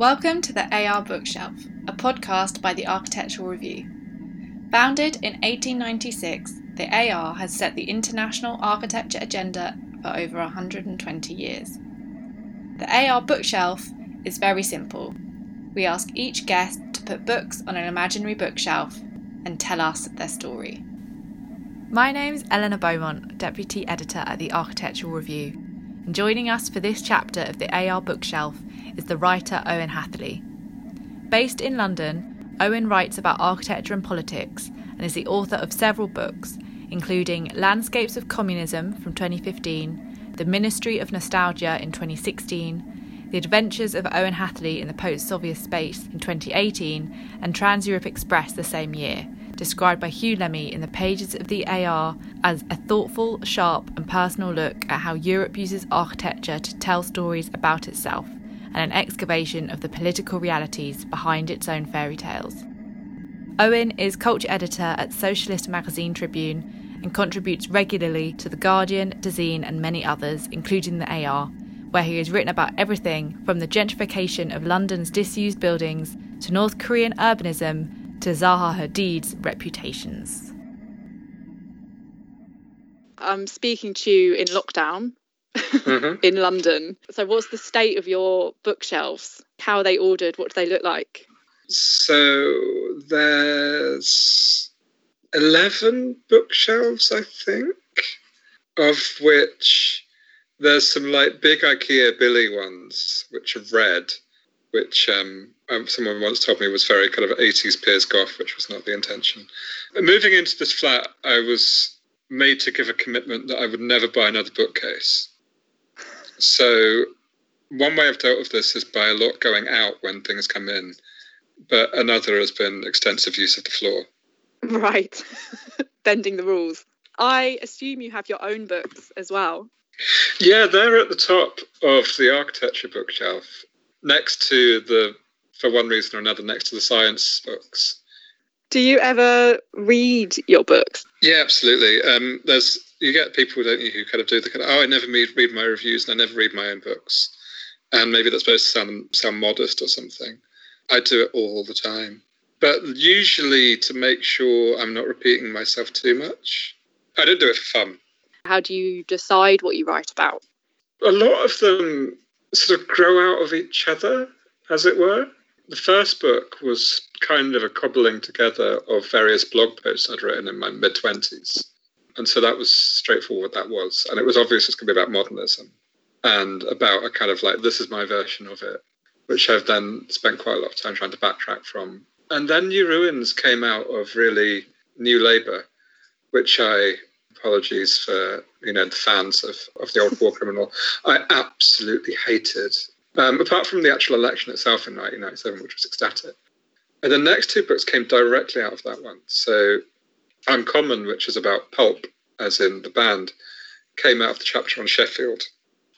Welcome to the AR Bookshelf, a podcast by the Architectural Review. Founded in 1896, the AR has set the international architecture agenda for over 120 years. The AR Bookshelf is very simple. We ask each guest to put books on an imaginary bookshelf and tell us their story. My name's Eleanor Beaumont, Deputy Editor at the Architectural Review, and joining us for this chapter of the AR Bookshelf is the writer Owen Hatherley. Based in London, Owen writes about architecture and politics and is the author of several books, including Landscapes of Communism from 2015, The Ministry of Nostalgia in 2016, The Adventures of Owen Hatherley in the Post Soviet Space in 2018, and Trans Europe Express the same year, described by Hugh Lemmy in the pages of the AR as a thoughtful, sharp, and personal look at how Europe uses architecture to tell stories about itself and an excavation of the political realities behind its own fairy tales. Owen is culture editor at Socialist Magazine Tribune and contributes regularly to The Guardian, Dezeen, and many others, including the AR, where he has written about everything from the gentrification of London's disused buildings to North Korean urbanism to Zaha Hadid's reputations. I'm speaking to you in lockdown mm-hmm. in London. So, what's the state of your bookshelves? How are they ordered? What do they look like? So, there's 11 bookshelves, I think, of which there's some like big IKEA Billy ones, which are red, which um, um, someone once told me was very kind of 80s Piers Gough, which was not the intention. But moving into this flat, I was made to give a commitment that I would never buy another bookcase. So one way I've dealt with this is by a lot going out when things come in, but another has been extensive use of the floor. Right, bending the rules. I assume you have your own books as well. Yeah, they're at the top of the architecture bookshelf, next to the, for one reason or another, next to the science books. Do you ever read your books? Yeah, absolutely. Um, there's you get people, don't you, who kind of do the kind of, oh, I never read, read my reviews and I never read my own books. And maybe that's supposed to sound, sound modest or something. I do it all the time. But usually to make sure I'm not repeating myself too much. I don't do it for fun. How do you decide what you write about? A lot of them sort of grow out of each other, as it were. The first book was kind of a cobbling together of various blog posts I'd written in my mid 20s. And so that was straightforward, that was. And it was obvious it's going to be about modernism and about a kind of like, this is my version of it, which I've then spent quite a lot of time trying to backtrack from. And then New Ruins came out of really New Labour, which I, apologies for, you know, the fans of, of the old war criminal, I absolutely hated. Um, apart from the actual election itself in 1997, which was ecstatic. And the next two books came directly out of that one. So Uncommon, which is about pulp, as in the band, came out of the chapter on Sheffield,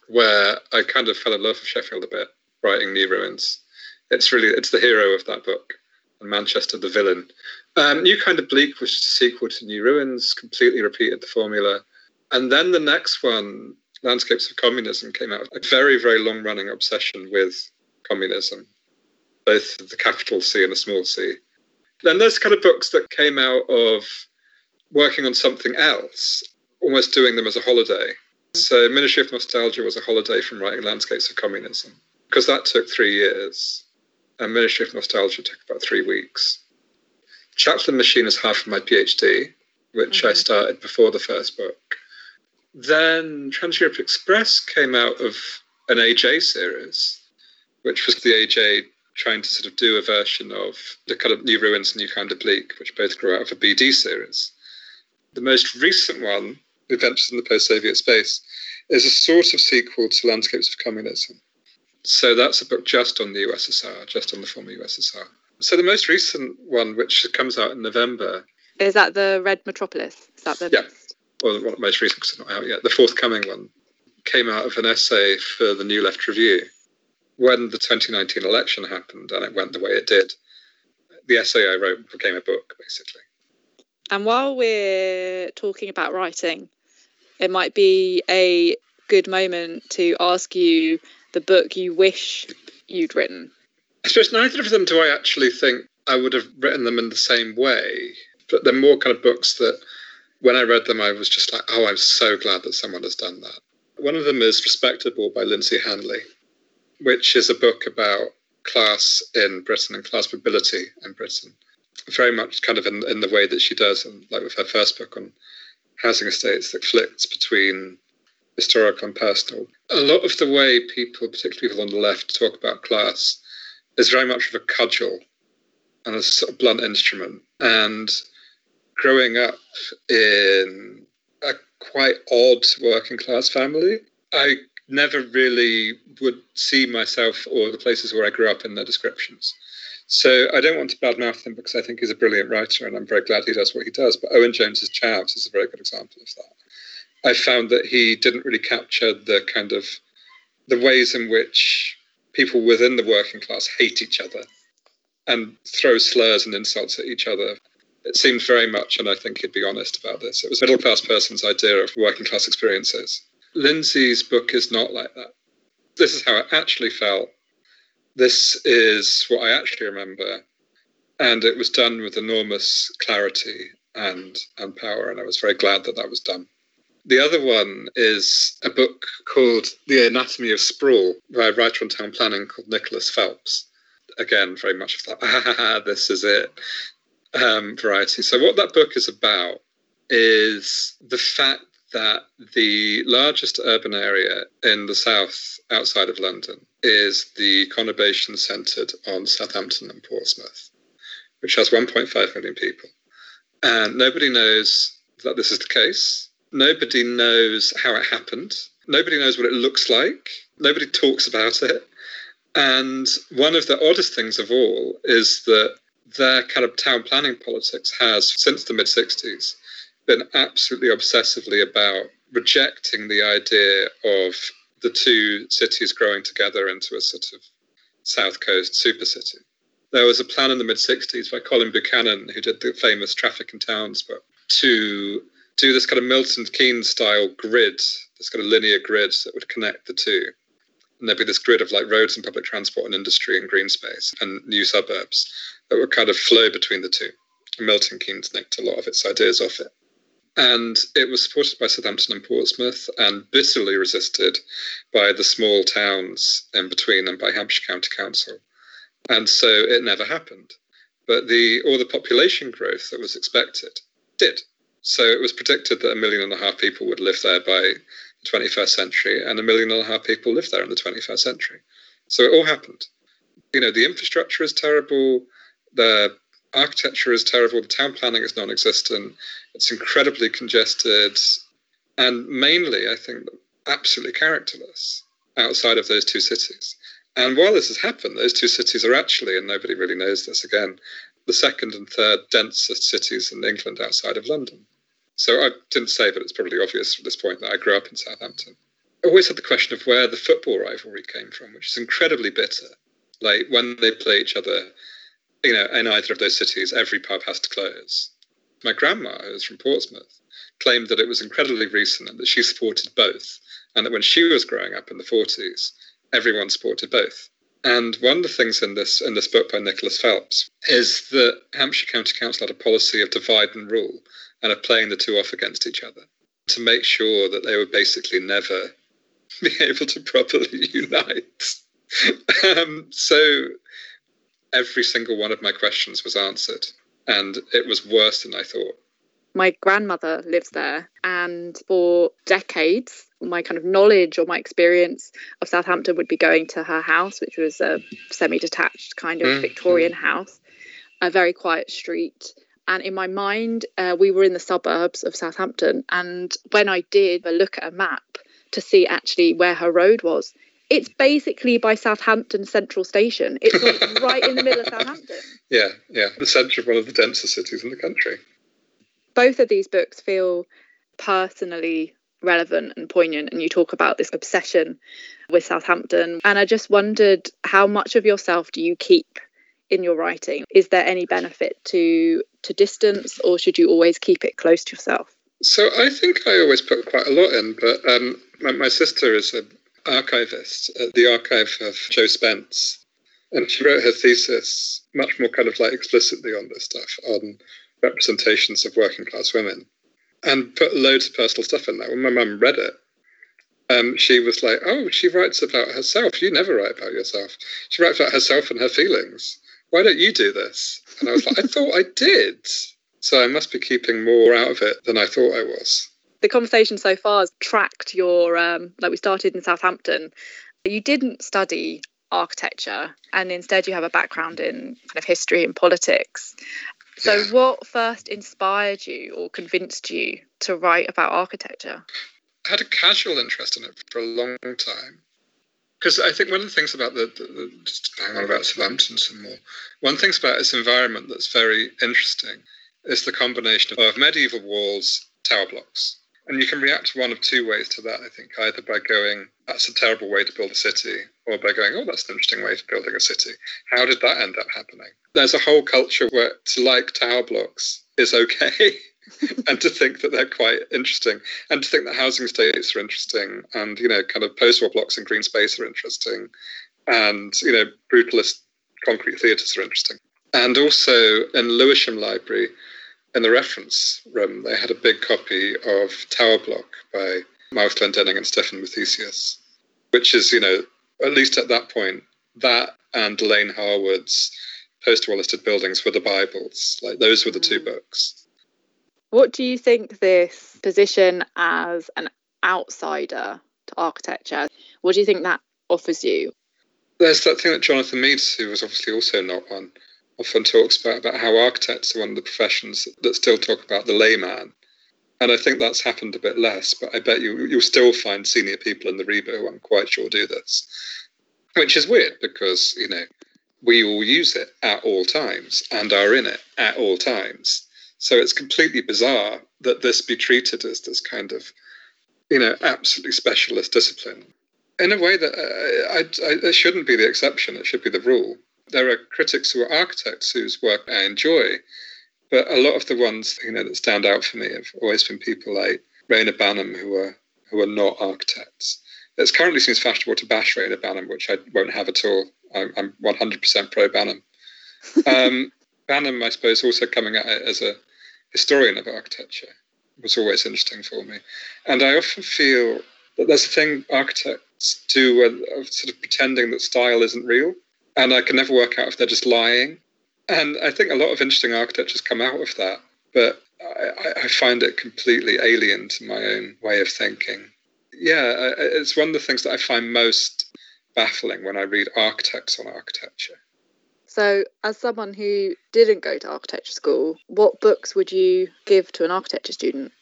where I kind of fell in love with Sheffield a bit, writing New Ruins. It's really it's the hero of that book, and Manchester the villain. Um, New Kind of Bleak was just a sequel to New Ruins, completely repeated the formula. And then the next one, Landscapes of Communism, came out. A very, very long running obsession with communism, both the capital C and the small c. Then there's kind of books that came out of working on something else, almost doing them as a holiday. So Ministry of Nostalgia was a holiday from writing Landscapes of Communism because that took three years, and Ministry of Nostalgia took about three weeks. Chaplin Machine is half of my PhD, which mm-hmm. I started before the first book. Then Trans Europe Express came out of an AJ series, which was the AJ trying to sort of do a version of the kind of New Ruins and New Kind of Bleak, which both grew out of a BD series. The most recent one, Adventures in the Post Soviet Space, is a sort of sequel to Landscapes of Communism. So that's a book just on the USSR, just on the former USSR. So the most recent one, which comes out in November. Is that the Red Metropolis? Is that the Yeah. Well, the most recent because it's not out yet. The forthcoming one came out of an essay for the New Left Review. When the 2019 election happened and it went the way it did, the essay I wrote became a book, basically. And while we're talking about writing, it might be a good moment to ask you the book you wish you'd written. I suppose neither of them do I actually think I would have written them in the same way. But they're more kind of books that when I read them, I was just like, oh, I'm so glad that someone has done that. One of them is Respectable by Lynsey Hanley, which is a book about class in Britain and class mobility in Britain. Very much kind of in, in the way that she does, and like with her first book on housing estates that flits between historical and personal. A lot of the way people, particularly people on the left, talk about class is very much of a cudgel and a sort of blunt instrument. And growing up in a quite odd working class family, I never really would see myself or the places where I grew up in their descriptions. So I don't want to badmouth him because I think he's a brilliant writer and I'm very glad he does what he does. But Owen Jones's Chavs is a very good example of that. I found that he didn't really capture the kind of the ways in which people within the working class hate each other and throw slurs and insults at each other. It seemed very much, and I think he'd be honest about this, it was a middle class person's idea of working class experiences. Lynsey's book is not like that. This is how it actually felt. This is what I actually remember. And it was done with enormous clarity and, and power. And I was very glad that that was done. The other one is a book called The Anatomy of Sprawl by a writer on town planning called Nicholas Phelps again, very much of that, this is it um, variety. So, what that book is about is the fact that the largest urban area in the south outside of London is the conurbation centred on Southampton and Portsmouth, which has 1.5 million people. And nobody knows that this is the case. Nobody knows how it happened. Nobody knows what it looks like. Nobody talks about it. And one of the oddest things of all is that their kind of town planning politics has, since the mid 60s, been absolutely obsessively about rejecting the idea of the two cities growing together into a sort of South Coast super city. There was a plan in the mid 60s by Colin Buchanan, who did the famous Traffic in Towns book, to do this kind of Milton Keynes style grid, this kind of linear grid that would connect the two and there'd be this grid of like roads and public transport and industry and green space and new suburbs that would kind of flow between the two. Milton Keynes nicked a lot of its ideas off it. And it was supported by Southampton and Portsmouth and bitterly resisted by the small towns in between and by Hampshire County Council. And so it never happened. But the all the population growth that was expected did. So it was predicted that a million and a half people would live there by the 21st century, and a million and a half people lived there in the 21st century. So it all happened. You know, the infrastructure is terrible, the architecture is terrible, the town planning is non existent, it's incredibly congested, and mainly, I think, absolutely characterless outside of those two cities. And while this has happened, those two cities are actually, and nobody really knows this again, the second and third densest cities in England outside of London. So I didn't say, but it's probably obvious at this point that I grew up in Southampton. I always had the question of where the football rivalry came from, which is incredibly bitter. Like when they play each other, you know, in either of those cities, every pub has to close. My grandma, who was from Portsmouth, claimed that it was incredibly recent and that she supported both, and that when she was growing up in the 40s, everyone supported both. And one of the things in this in this book by Nicholas Phelps is that Hampshire County Council had a policy of divide and rule, and of playing the two off against each other to make sure that they would basically never be able to properly unite. um, so every single one of my questions was answered, and it was worse than I thought. My grandmother lives there, and for decades, my kind of knowledge or my experience of Southampton would be going to her house, which was a semi detached kind of mm-hmm. Victorian house, a very quiet street and in my mind, uh, we were in the suburbs of Southampton. And when I did a look at a map to see actually where her road was, it's basically by Southampton Central Station. It's like right in the middle of Southampton. Yeah, yeah, the centre of one of the densest cities in the country. Both of these books feel personally relevant and poignant, and you talk about this obsession with Southampton. And I just wondered how much of yourself do you keep in your writing? Is there any benefit to to distance, or should you always keep it close to yourself? So I think I always put quite a lot in, but um, my, my, sister is an archivist at the archive of Jo Spence, And she wrote her thesis much more kind of like explicitly on this stuff, on representations of working class women, and put loads of personal stuff in there. When my mum read it, um, she was like, "Oh, she writes about herself. You never write about yourself. She writes about herself and her feelings. Why don't you do this?" And I was like, "I thought I did, so I must be keeping more out of it than I thought I was." The conversation so far has tracked your, um, like we started in Southampton. You didn't study architecture, and instead you have a background in kind of history and politics. So, yeah. what first inspired you or convinced you to write about architecture? I had a casual interest in it for a long time. Because I think one of the things about the, the, the just hang on about Southampton some more. One thing about its environment that's very interesting is the combination of medieval walls, tower blocks. And you can react one of two ways to that, I think, either by going, that's a terrible way to build a city, or by going, oh, that's an interesting way to building a city. How did that end up happening? There's a whole culture where to like tower blocks is okay. and to think that they're quite interesting, and to think that housing estates are interesting, and you know, kind of post-war blocks and green space are interesting, and you know, brutalist concrete theatres are interesting. And also in Lewisham Library, in the reference room, they had a big copy of Tower Block by Miles Glendinning and Stefan Muthesius, which is, you know, at least at that point, that and Elain Harwood's post-war listed buildings were the Bibles. Like those were the two mm. books. What do you think this position as an outsider to architecture, what do you think that offers you? There's that thing that Jonathan Meades, who was obviously also not one, often talks about, about how architects are one of the professions that still talk about the layman. And I think that's happened a bit less, but I bet you, you'll still find senior people in the RIBA, I'm quite sure do this, which is weird because, you know, we all use it at all times and are in it at all times. So it's completely bizarre that this be treated as this kind of, you know, absolutely specialist discipline. In a way that uh, I, I, it shouldn't be the exception, it should be the rule. There are critics who are architects whose work I enjoy, but a lot of the ones you know that stand out for me have always been people like Reyner Banham, who are who are not architects. It currently seems fashionable to bash Reyner Banham, which I won't have at all. I'm, I'm 100% pro Banham. Um, Banham, I suppose, also coming at it as a historian of architecture was always interesting for me. And I often feel that there's a thing architects do of sort of pretending that style isn't real. And I can never work out if they're just lying. And I think a lot of interesting architectures come out of that. But I, I find it completely alien to my own way of thinking. Yeah, it's one of the things that I find most baffling when I read architects on architecture. So, as someone who didn't go to architecture school, what books would you give to an architecture student?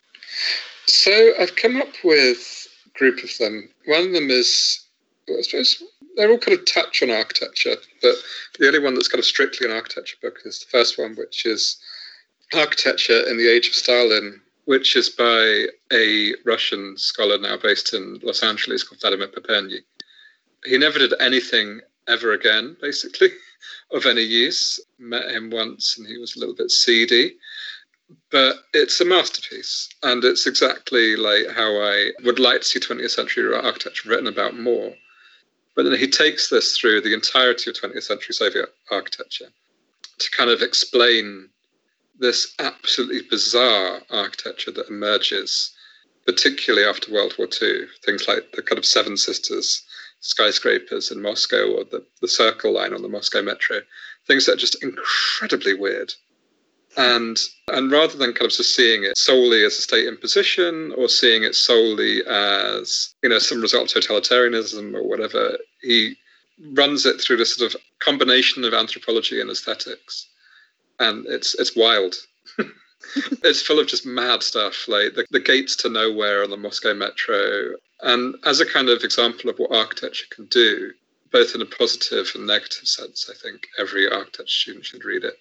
So, I've come up with a group of them. One of them is, I suppose, they're all kind of touch on architecture, but the only one that's kind of strictly an architecture book is the first one, which is Architecture in the Age of Stalin, which is by a Russian scholar now based in Los Angeles called Vladimir Paperny. He never did anything ever again, basically. of any use. Met him once and he was a little bit seedy. But it's a masterpiece, and it's exactly like how I would like to see 20th century architecture written about more. But then he takes this through the entirety of 20th century Soviet architecture to kind of explain this absolutely bizarre architecture that emerges, particularly after World War II. Things like the kind of Seven Sisters skyscrapers in Moscow or the, the circle line on the Moscow metro, things that are just incredibly weird. And and rather than kind of just seeing it solely as a state imposition or seeing it solely as, you know, some result of totalitarianism or whatever, he runs it through this sort of combination of anthropology and aesthetics. And it's it's wild. it's full of just mad stuff, like the, the gates to nowhere on the Moscow metro. And as a kind of example of what architecture can do, both in a positive and negative sense, I think every architecture student should read it.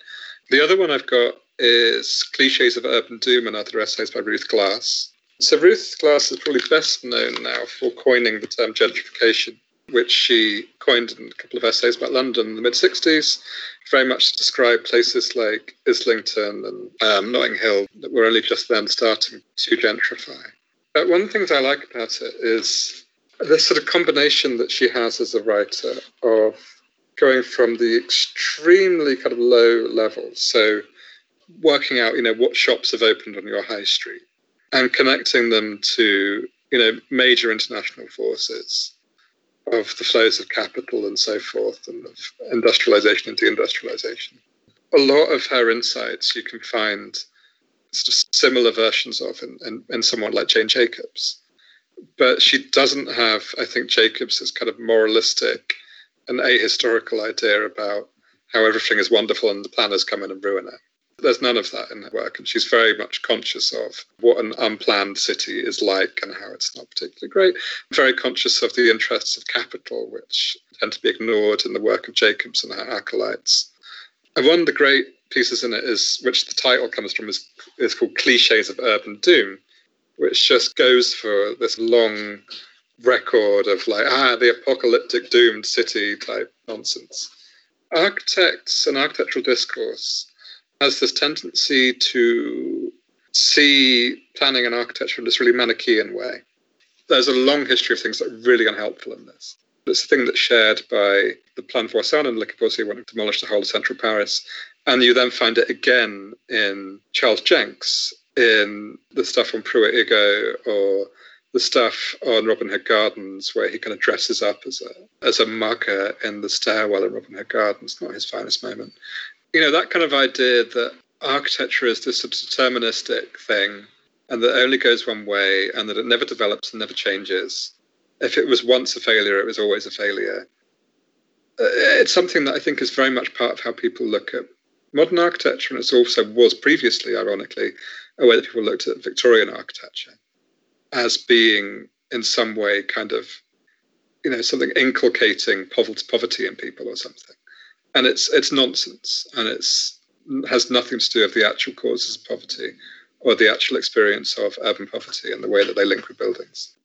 The other one I've got is Cliches of Urban Doom and Other Essays by Ruth Glass. So, Ruth Glass is probably best known now for coining the term gentrification, which she coined in a couple of essays about London in the mid 60s very much describe places like Islington and um, Notting Hill that were only just then starting to gentrify. But one of the things I like about it is this sort of combination that she has as a writer of going from the extremely kind of low levels. So working out, you know, what shops have opened on your high street and connecting them to, you know, major international forces of the flows of capital and so forth, and of industrialization and deindustrialization. A lot of her insights you can find similar versions of in, in, in someone like Jane Jacobs. But she doesn't have, I think, Jacobs' kind of moralistic and ahistorical idea about how everything is wonderful and the planners come in and ruin it. There's none of that in her work, and she's very much conscious of what an unplanned city is like and how it's not particularly great. Very conscious of the interests of capital, which tend to be ignored in the work of Jacobs and her acolytes. And one of the great pieces in it is, which the title comes from, is, is called Cliches of Urban Doom, which just goes for this long record of like, ah, the apocalyptic doomed city type nonsense. Architects and architectural discourse has this tendency to see planning and architecture in this really Manichaean way. There's a long history of things that are really unhelpful in this. It's a thing that's shared by the Plan for Voisin and Le Corbusier wanting to demolish the whole of central Paris. And you then find it again in Charles Jencks, in the stuff on Pruitt-Igoe or the stuff on Robin Hood Gardens, where he kind of dresses up as a as a mugger in the stairwell in Robin Hood Gardens, not his finest moment you know, that kind of idea that architecture is this deterministic thing and that only goes one way and that it never develops and never changes. If it was once a failure, it was always a failure. Uh, it's something that I think is very much part of how people look at modern architecture, and it also was previously, ironically, a way that people looked at Victorian architecture as being in some way kind of, you know, something inculcating poverty in people or something and it's it's nonsense, and it's has nothing to do with the actual causes of poverty or the actual experience of urban poverty and the way that they link with buildings.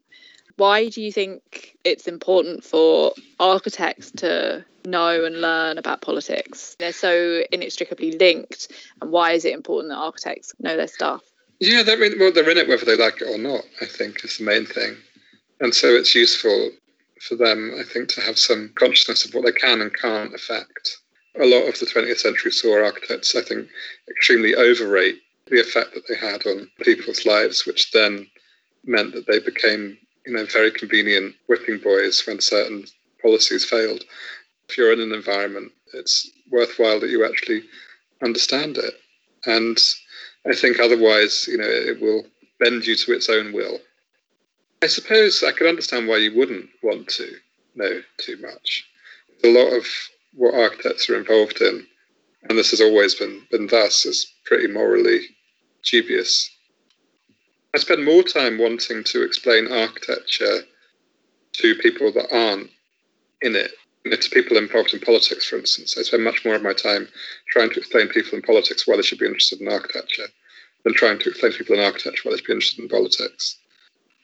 Why do you think it's important for architects to know and learn about politics? They're so inextricably linked, and why is it important that architects know their stuff? Yeah, they're in, well, they're in it whether they like it or not. I think is the main thing, and so it's useful for them, I think, to have some consciousness of what they can and can't affect. A lot of the 20th century saw architects, I think, extremely overrate the effect that they had on people's lives, which then meant that they became, you know, very convenient whipping boys when certain policies failed. If you're in an environment, it's worthwhile that you actually understand it. And I think otherwise, you know, it will bend you to its own will. I suppose I could understand why you wouldn't want to know too much. A lot of what architects are involved in, and this has always been, been thus, is pretty morally dubious. I spend more time wanting to explain architecture to people that aren't in it. You to people involved in politics, for instance. I spend much more of my time trying to explain people in politics why they should be interested in architecture than trying to explain to people in architecture why they should be interested in politics.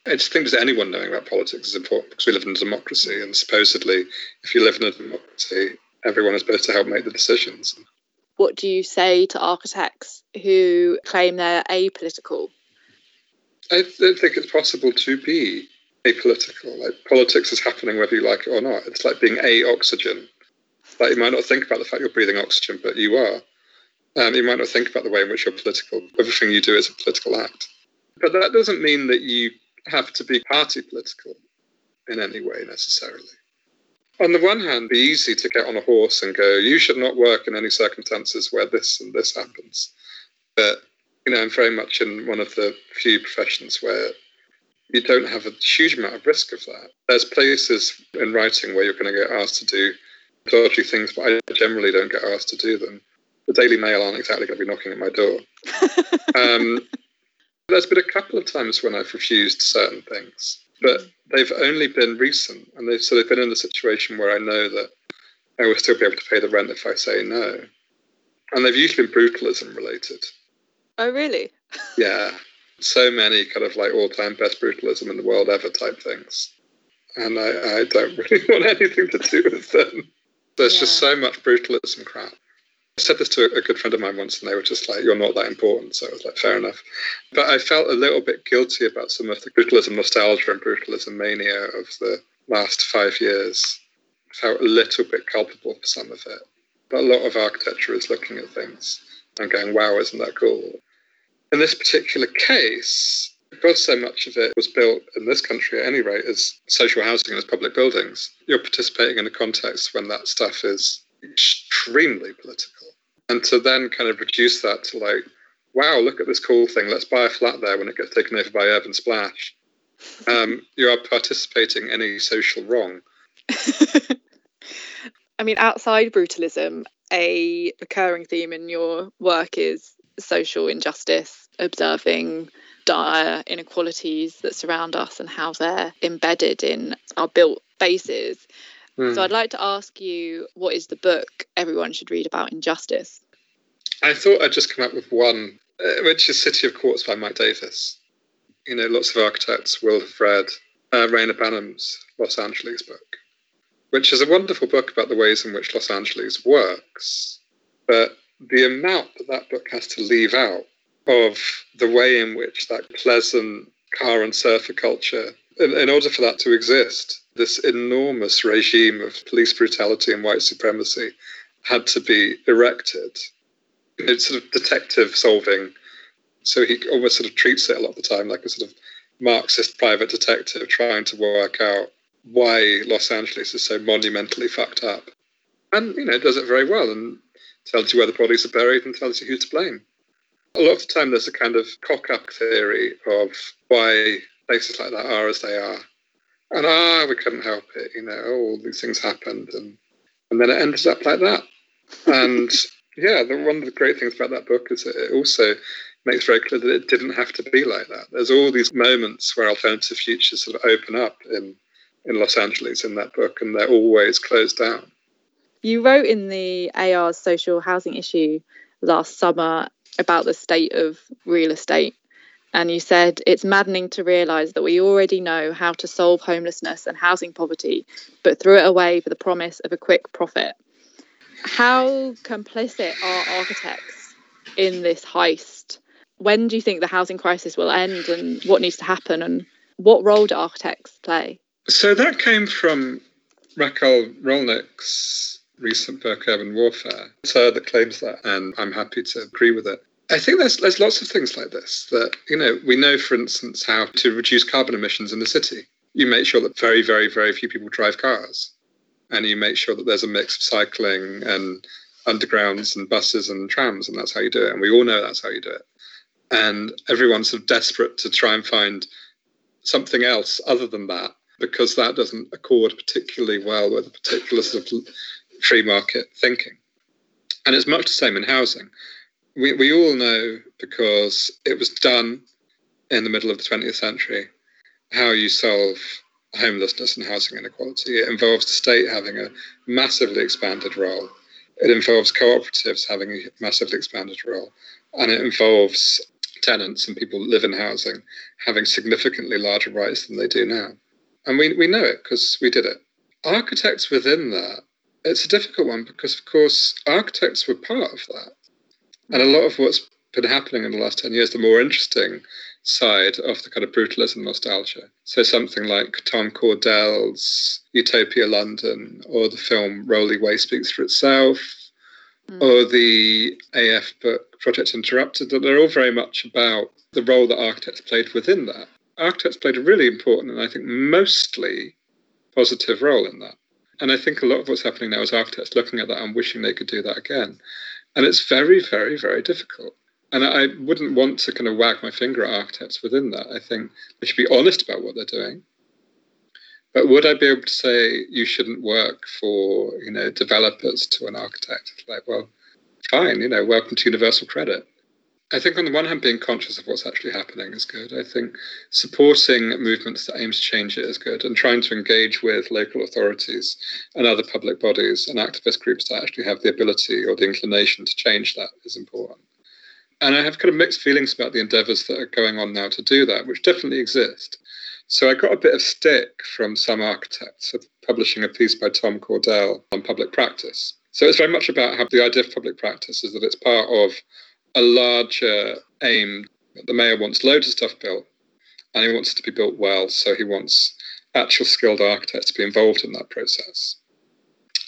I just think that anyone knowing about politics is important because we live in a democracy, and supposedly, if you live in a democracy, everyone is supposed to help make the decisions. What do you say to architects who claim they're apolitical? I don't think it's possible to be apolitical. Like politics is happening whether you like it or not. It's like being a oxygen. Like you might not think about the fact you're breathing oxygen, but you are. Um, you might not think about the way in which you're political. Everything you do is a political act. But that doesn't mean that you have to be party political in any way necessarily. On the one hand, it'd be easy to get on a horse and go, you should not work in any circumstances where this and this happens. But, you know, I'm very much in one of the few professions where you don't have a huge amount of risk of that. There's places in writing where you're going to get asked to do dodgy things, but I generally don't get asked to do them. The Daily Mail aren't exactly going to be knocking at my door. um, there's been a couple of times when I've refused certain things, but they've only been recent, and they've sort of been in the situation where I know that I will still be able to pay the rent if I say no. And they've usually been brutalism related. Oh, really? yeah. So many kind of like all time best brutalism in the world ever type things. And I, I don't really want anything to do with them. There's yeah. just so much brutalism crap. I said this to a good friend of mine once, and they were just like, "You're not that important." So I was like, "Fair enough." But I felt a little bit guilty about some of the brutalism nostalgia and brutalism mania of the last five years. felt a little bit culpable for some of it. But a lot of architecture is looking at things and going, wow, isn't that cool? In this particular case, because so much of it was built in this country at any rate as social housing and as public buildings, you're participating in a context when that stuff is extremely political. And to then kind of reduce that to like, wow, look at this cool thing, let's buy a flat there when it gets taken over by urban splash. Um, you are participating in a social wrong. I mean, outside brutalism, a recurring theme in your work is social injustice, observing dire inequalities that surround us and how they're embedded in our built spaces. Mm. So I'd like to ask you what is the book everyone should read about injustice? I thought I'd just come up with one, uh, which is City of Quartz by Mike Davis. You know, lots of architects will have read uh, Reyner Banham's Los Angeles book, which is a wonderful book about the ways in which Los Angeles works. But the amount that that book has to leave out of the way in which that pleasant car and surfer culture, in, in order for that to exist, this enormous regime of police brutality and white supremacy had to be erected. It's sort of detective solving. So he almost sort of treats it a lot of the time like a sort of Marxist private detective trying to work out why Los Angeles is so monumentally fucked up. And, you know, does it very well and tells you where the bodies are buried and tells you who to blame. A lot of the time, there's a kind of cock up theory of why places like that are as they are. And ah, we couldn't help it, you know, all these things happened. And, and then it ended up like that. And yeah, the, one of the great things about that book is that it also makes very clear that it didn't have to be like that. There's all these moments where alternative futures sort of open up in, in Los Angeles in that book, and they're always closed down. You wrote in the AR's social housing issue last summer about the state of real estate. And you said it's maddening to realise that we already know how to solve homelessness and housing poverty, but threw it away for the promise of a quick profit. How complicit are architects in this heist? When do you think the housing crisis will end and what needs to happen? And what role do architects play? So that came from Rachel Rolnik's recent book, Urban Warfare. It's her that claims that, and I'm happy to agree with it. I think there's there's lots of things like this that you know we know, for instance, how to reduce carbon emissions in the city. You make sure that very, very, very few people drive cars, and you make sure that there's a mix of cycling and undergrounds and buses and trams, and that's how you do it. And we all know that's how you do it. And everyone's sort of desperate to try and find something else other than that because that doesn't accord particularly well with a particular sort of free market thinking. And it's much the same in housing. We, we all know because it was done in the middle of the 20th century how you solve homelessness and housing inequality. It involves the state having a massively expanded role. It involves cooperatives having a massively expanded role. And it involves tenants and people that live in housing having significantly larger rights than they do now. And we, we know it because we did it. Architects within that it's a difficult one because, of course, architects were part of that. And a lot of what's been happening in the last 10 years, the more interesting side of the kind of brutalism nostalgia. So something like Tom Cordell's Utopia London, or the film Rowley Way Speaks for Itself, mm. or the AF book Project Interrupted, that they're all very much about the role that architects played within that. Architects played a really important and I think mostly positive role in that. And I think a lot of what's happening now is architects looking at that and wishing they could do that again. And it's very, very, very difficult. And I wouldn't want to kind of wag my finger at architects within that. I think they should be honest about what they're doing. But would I be able to say you shouldn't work for, you know, developers to an architect? It's Like, well, fine, you know, welcome to universal credit. I think on the one hand, being conscious of what's actually happening is good. I think supporting movements that aim to change it is good, and trying to engage with local authorities and other public bodies and activist groups that actually have the ability or the inclination to change that is important. And I have kind of mixed feelings about the endeavours that are going on now to do that, which definitely exist. So I got a bit of stick from some architects for publishing a piece by Tom Cordell on public practice. So it's very much about how the idea of public practice is that it's part of a larger aim. The mayor wants loads of stuff built, and he wants it to be built well. So he wants actual skilled architects to be involved in that process.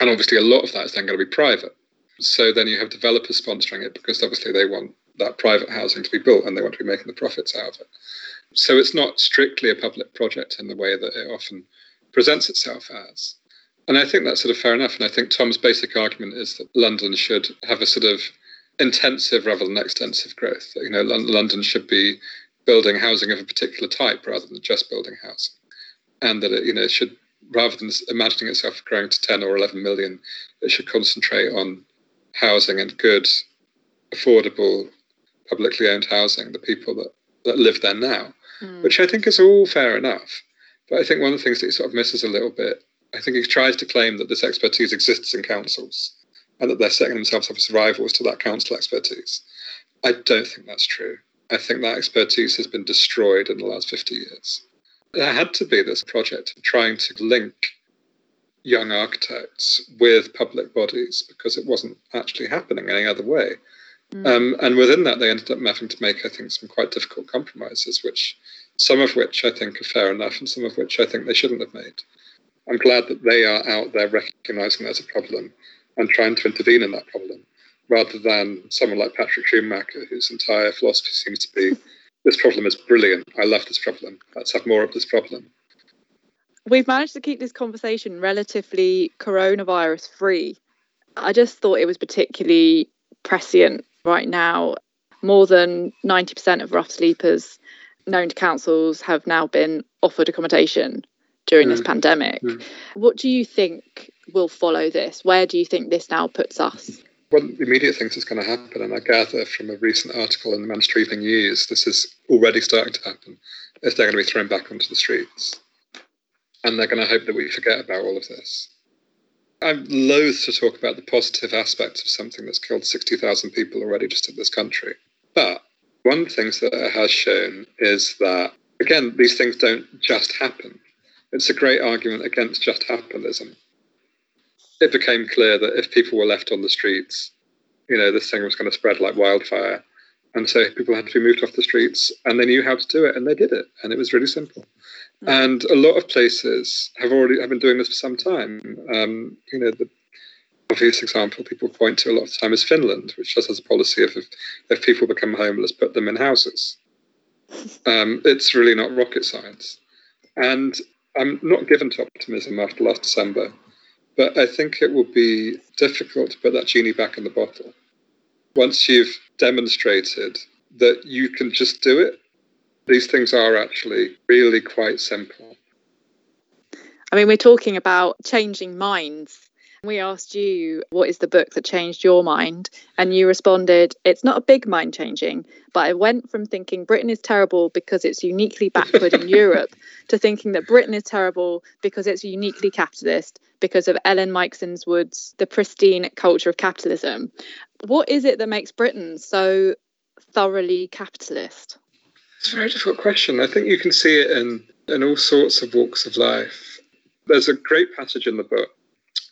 And obviously, a lot of that is then going to be private. So then you have developers sponsoring it because obviously they want that private housing to be built and they want to be making the profits out of it. So it's not strictly a public project in the way that it often presents itself as. And I think that's sort of fair enough. And I think Tom's basic argument is that London should have a sort of intensive rather than extensive growth. You know, London should be building housing of a particular type rather than just building housing, and that it, you know, should rather than imagining itself growing to 10 or 11 million, it should concentrate on housing and good, affordable, publicly owned housing, the people that, that live there now, mm. which I think is all fair enough. But I think one of the things that he sort of misses a little bit, I think he tries to claim that this expertise exists in councils and that they're setting themselves up as rivals to that council expertise. I don't think that's true. I think that expertise has been destroyed in the last 50 years. There had to be this project of trying to link young architects with public bodies because it wasn't actually happening any other way. Mm. Um, and within that, they ended up having to make, I think, some quite difficult compromises, which some of which I think are fair enough, and some of which I think they shouldn't have made. I'm glad that they are out there recognizing there's a problem and trying to intervene in that problem, rather than someone like Patrik Schumacher, whose entire philosophy seems to be this problem is brilliant. I love this problem. Let's have more of this problem. We've managed to keep this conversation relatively coronavirus free. I just thought it was particularly prescient right now. More than 90% of rough sleepers known to councils have now been offered accommodation during mm. this pandemic. Mm. What do you think will follow this? Where do you think this now puts us? One of the immediate things that's going to happen, and I gather from a recent article in the Manchester Evening News, this is already starting to happen, is they're going to be thrown back onto the streets. And they're going to hope that we forget about all of this. I'm loath to talk about the positive aspects of something that's killed 60,000 people already just in this country. But one of the things that it has shown is that, again, these things don't just happen. It's a great argument against just capitalism. it became clear that if people were left on the streets, you know, this thing was going to spread like wildfire. And so people had to be moved off the streets and they knew how to do it and they did it. And it was really simple. Mm. And a lot of places have already have been doing this for some time. Um, you know, the obvious example people point to a lot of the time is Finland, which just has a policy of if, if people become homeless, put them in houses. Um, it's really not rocket science. And I'm not given to optimism after last December. But I think it will be difficult to put that genie back in the bottle. Once you've demonstrated that you can just do it, these things are actually really quite simple. I mean, we're talking about changing minds we asked you, what is the book that changed your mind? And you responded, it's not a big mind changing, but I went from thinking Britain is terrible because it's uniquely backward in Europe to thinking that Britain is terrible because it's uniquely capitalist because of Ellen Meiksins Wood's The Pristine Culture of Capitalism. What is it that makes Britain so thoroughly capitalist? It's a very difficult question. I think you can see it in, in all sorts of walks of life. There's a great passage in the book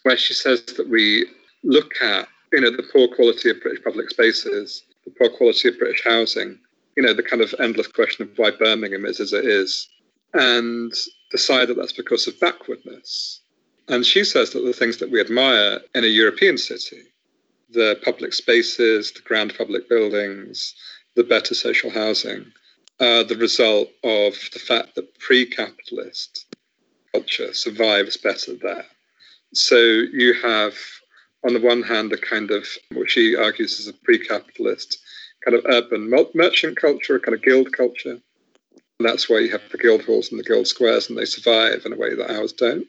where she says that we look at, you know, the poor quality of British public spaces, the poor quality of British housing, you know, the kind of endless question of why Birmingham is as it is, and decide that that's because of backwardness. And she says that the things that we admire in a European city, the public spaces, the grand public buildings, the better social housing, are the result of the fact that pre capitalist culture survives better there. So you have, on the one hand, a kind of what she argues is a pre-capitalist kind of urban merchant culture, a kind of guild culture. And that's why you have the guild halls and the guild squares, and they survive in a way that ours don't.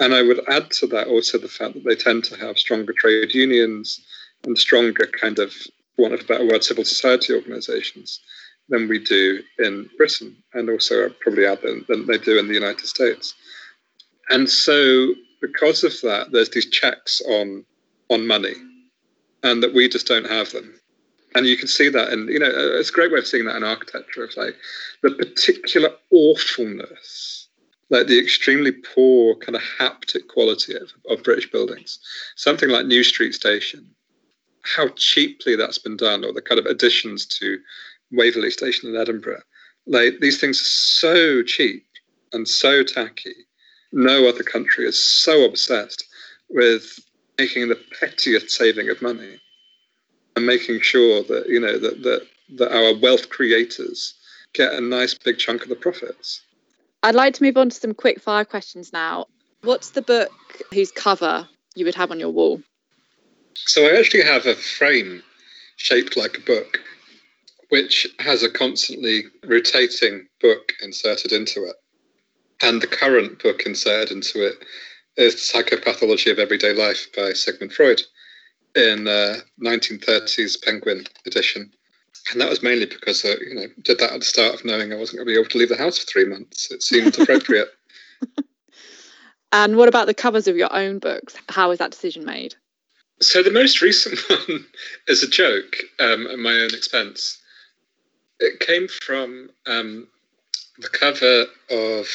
And I would add to that also the fact that they tend to have stronger trade unions and stronger kind of, want of a better word, civil society organizations than we do in Britain, and also probably add than, than they do in the United States. And so because of that, there's these checks on on money, and that we just don't have them. And you can see that, and you know, uh, it's a great way of seeing that in architecture. Of like the particular awfulness, like the extremely poor kind of haptic quality of, of British buildings. Something like New Street Station, how cheaply that's been done, or the kind of additions to Waverley Station in Edinburgh. Like these things are so cheap and so tacky no other country is so obsessed with making the pettiest saving of money and making sure that you know that that, that our wealth creators get a nice big chunk of the profits. I'd like to move on to some quick fire questions now. What's the book whose cover you would have on your wall? So I actually have a frame shaped like a book, which has a constantly rotating book inserted into it. And the current book inserted into it is The Psychopathology of Everyday Life by Sigmund Freud in uh, 1930s Penguin edition. And that was mainly because I, uh, you know, did that at the start of knowing I wasn't going to be able to leave the house for three months. It seemed appropriate. and what about the covers of your own books? How was that decision made? So the most recent one is a joke um, at my own expense. It came from um, the cover of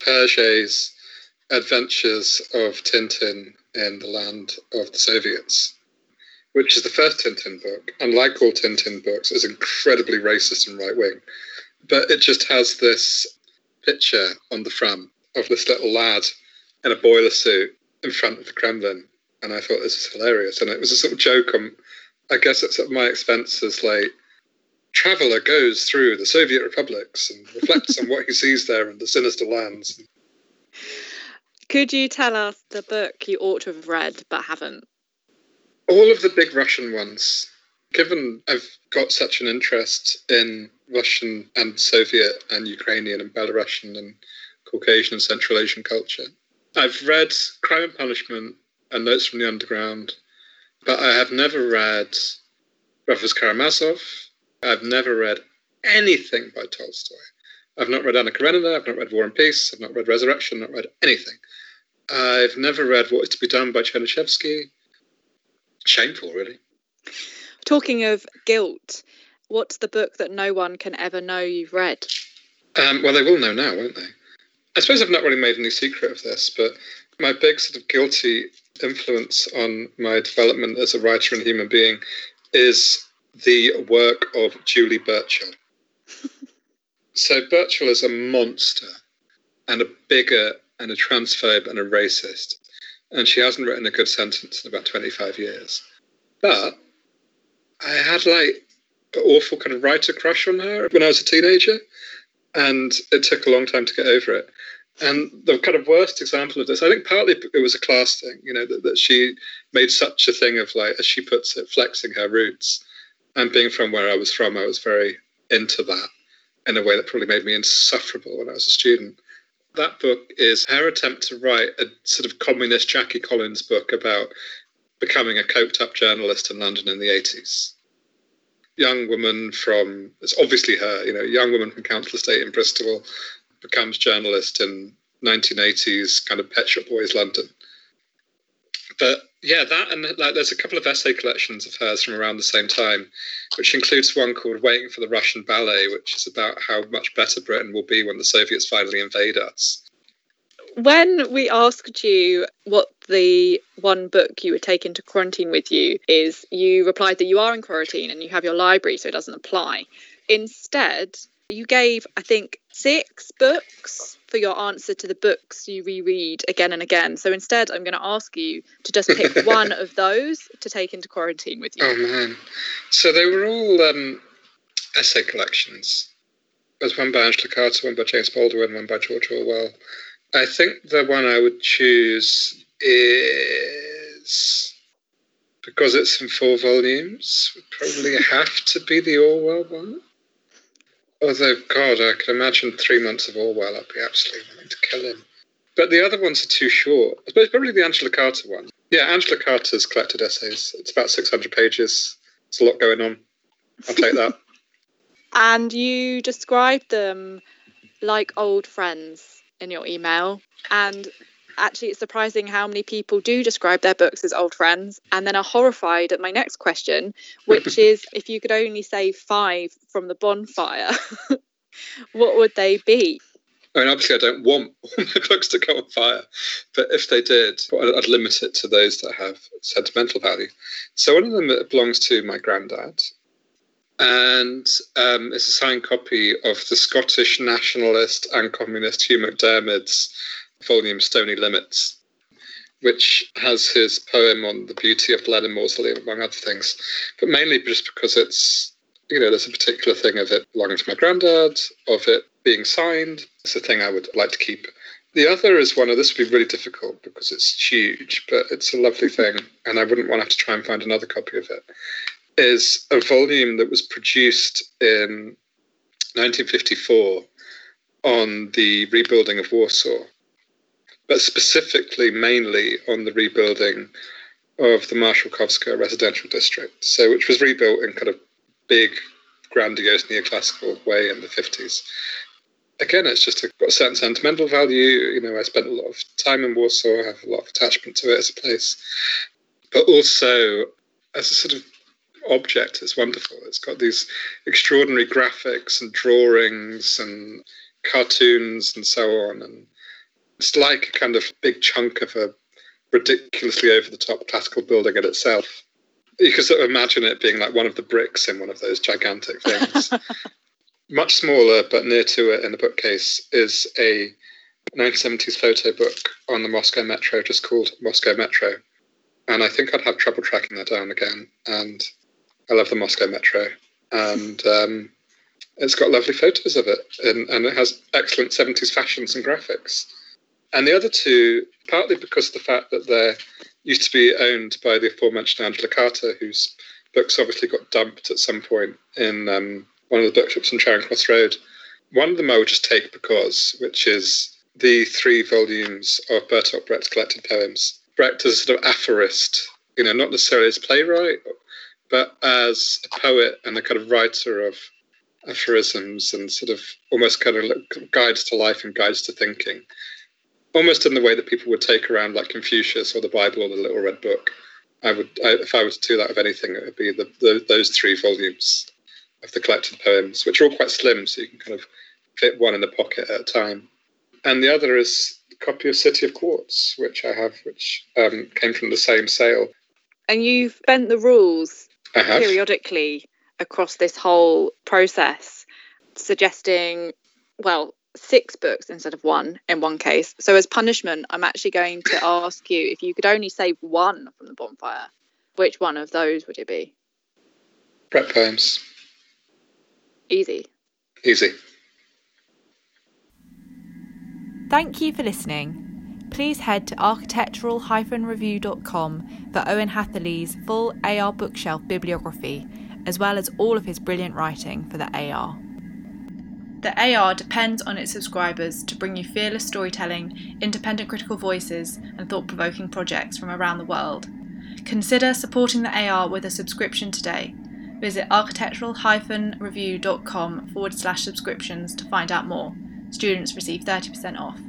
Hergé's Adventures of Tintin in the Land of the Soviets, which is the first Tintin book. And like all Tintin books, is incredibly racist and right wing. But it just has this picture on the front of this little lad in a boiler suit in front of the Kremlin. And I thought this was hilarious. And it was a sort of joke on, I guess it's at my expense as like, traveller goes through the Soviet republics and reflects on what he sees there and the sinister lands. Could you tell us the book you ought to have read but haven't? All of the big Russian ones. Given I've got such an interest in Russian and Soviet and Ukrainian and Belarusian and Caucasian and Central Asian culture, I've read Crime and Punishment and Notes from the Underground, but I have never read Brothers Karamazov. I've never read anything by Tolstoy. I've not read Anna Karenina, I've not read War and Peace, I've not read Resurrection, not read anything. I've never read What is to be Done by Chernyshevsky. Shameful, really. Talking of guilt, what's the book that no one can ever know you've read? Um, well, they will know now, won't they? I suppose I've not really made any secret of this, but my big sort of guilty influence on my development as a writer and human being is the work of Julie Burchill. so Burchill is a monster and a bigot and a transphobe and a racist. And she hasn't written a good sentence in about 25 years. But I had like an awful kind of writer crush on her when I was a teenager. And it took a long time to get over it. And the kind of worst example of this, I think partly it was a class thing, you know, that, that she made such a thing of like, as she puts it, flexing her roots. And being from where I was from, I was very into that in a way that probably made me insufferable when I was a student. That book is her attempt to write a sort of communist Jackie Collins book about becoming a coked up journalist in London in the 80s. Young woman from, it's obviously her, you know, young woman from Council Estate in Bristol becomes journalist in 1980s kind of Pet Shop Boys London. But yeah, that and like there's a couple of essay collections of hers from around the same time, which includes one called "Waiting for the Russian Ballet," which is about how much better Britain will be when the Soviets finally invade us. When we asked you what the one book you would take into quarantine with you is, you replied that you are in quarantine and you have your library, so it doesn't apply. Instead, you gave, I think, six books for your answer to the books you reread again and again. So instead, I'm going to ask you to just pick one of those to take into quarantine with you. Oh, man. So they were all um, essay collections. There's one by Angela Carter, one by James Baldwin, one by George Orwell. I think the one I would choose is because it's in four volumes, would probably have to be the Orwell one. Although, God, I can imagine three months of Orwell, I'd be absolutely wanting to kill him. But the other ones are too short. I suppose probably the Angela Carter one. Yeah, Angela Carter's collected essays. It's about 600 pages. It's a lot going on. I'll take that. and you described them like old friends in your email. And actually it's surprising how many people do describe their books as old friends and then are horrified at my next question which is if you could only save five from the bonfire what would they be I mean, obviously, I don't want all my books to go on fire, but if they did, I'd limit it to those that have sentimental value. So one of them belongs to my granddad, and um, it's a signed copy of the Scottish nationalist and communist Hugh MacDiarmid's volume Stony Limits. which has his poem on the beauty of Lenin Mausoleum, among other things, but mainly just because it's, you know, there's a particular thing of it belonging to my granddad, of it being signed. It's a thing I would like to keep. The other is one of this would be really difficult because it's huge, but it's a lovely thing, and I wouldn't want to have to try and find another copy of it. Is a volume that was produced in 1954 on the rebuilding of Warsaw but specifically mainly on the rebuilding of the Marszałkowska residential district, so which was rebuilt in kind of big, grandiose neoclassical way in the 50s. Again, it's just a, got a certain sentimental value. You know, I spent a lot of time in Warsaw, I have a lot of attachment to it as a place, but also as a sort of object, it's wonderful. It's got these extraordinary graphics and drawings and cartoons and so on, and it's like a kind of big chunk of a ridiculously over the top classical building in itself. You could sort of imagine it being like one of the bricks in one of those gigantic things. Much smaller, but near to it in the bookcase, is a 1970s photo book on the Moscow Metro, just called Moscow Metro. And I think I'd have trouble tracking that down again. And I love the Moscow Metro. And um, it's got lovely photos of it. And, and it has excellent 70s fashions and graphics. And the other two, partly because of the fact that they're used to be owned by the aforementioned Angela Carter, whose books obviously got dumped at some point in um, one of the bookshops on Charing Cross Road. One of them I would just take because, which is the three volumes of Bertolt Brecht's collected poems. Brecht is a sort of aphorist, you know, not necessarily as playwright, but as a poet and a kind of writer of aphorisms and sort of almost kind of guides to life and guides to thinking almost in the way that people would take around like Confucius or the Bible or the Little Red Book. I would, I, if I was to do that of anything, it would be the, the, those three volumes of the collected poems, which are all quite slim, so you can kind of fit one in the pocket at a time. And the other is a copy of City of Quartz, which I have, which um, came from the same sale. And you've bent the rules periodically across this whole process, suggesting, well, six books instead of one in one case. So, as punishment, I'm actually going to ask you if you could only save one from the bonfire, which one of those would it be? Brecht poems. Easy. Easy. Thank you for listening. Please head to architectural-review.com for Owen Hatherley's full AR bookshelf bibliography, as well as all of his brilliant writing for the AR. The AR depends on its subscribers to bring you fearless storytelling, independent critical voices, and thought provoking projects from around the world. Consider supporting the AR with a subscription today. Visit architectural-review.com forward slash subscriptions to find out more. Students receive 30% off.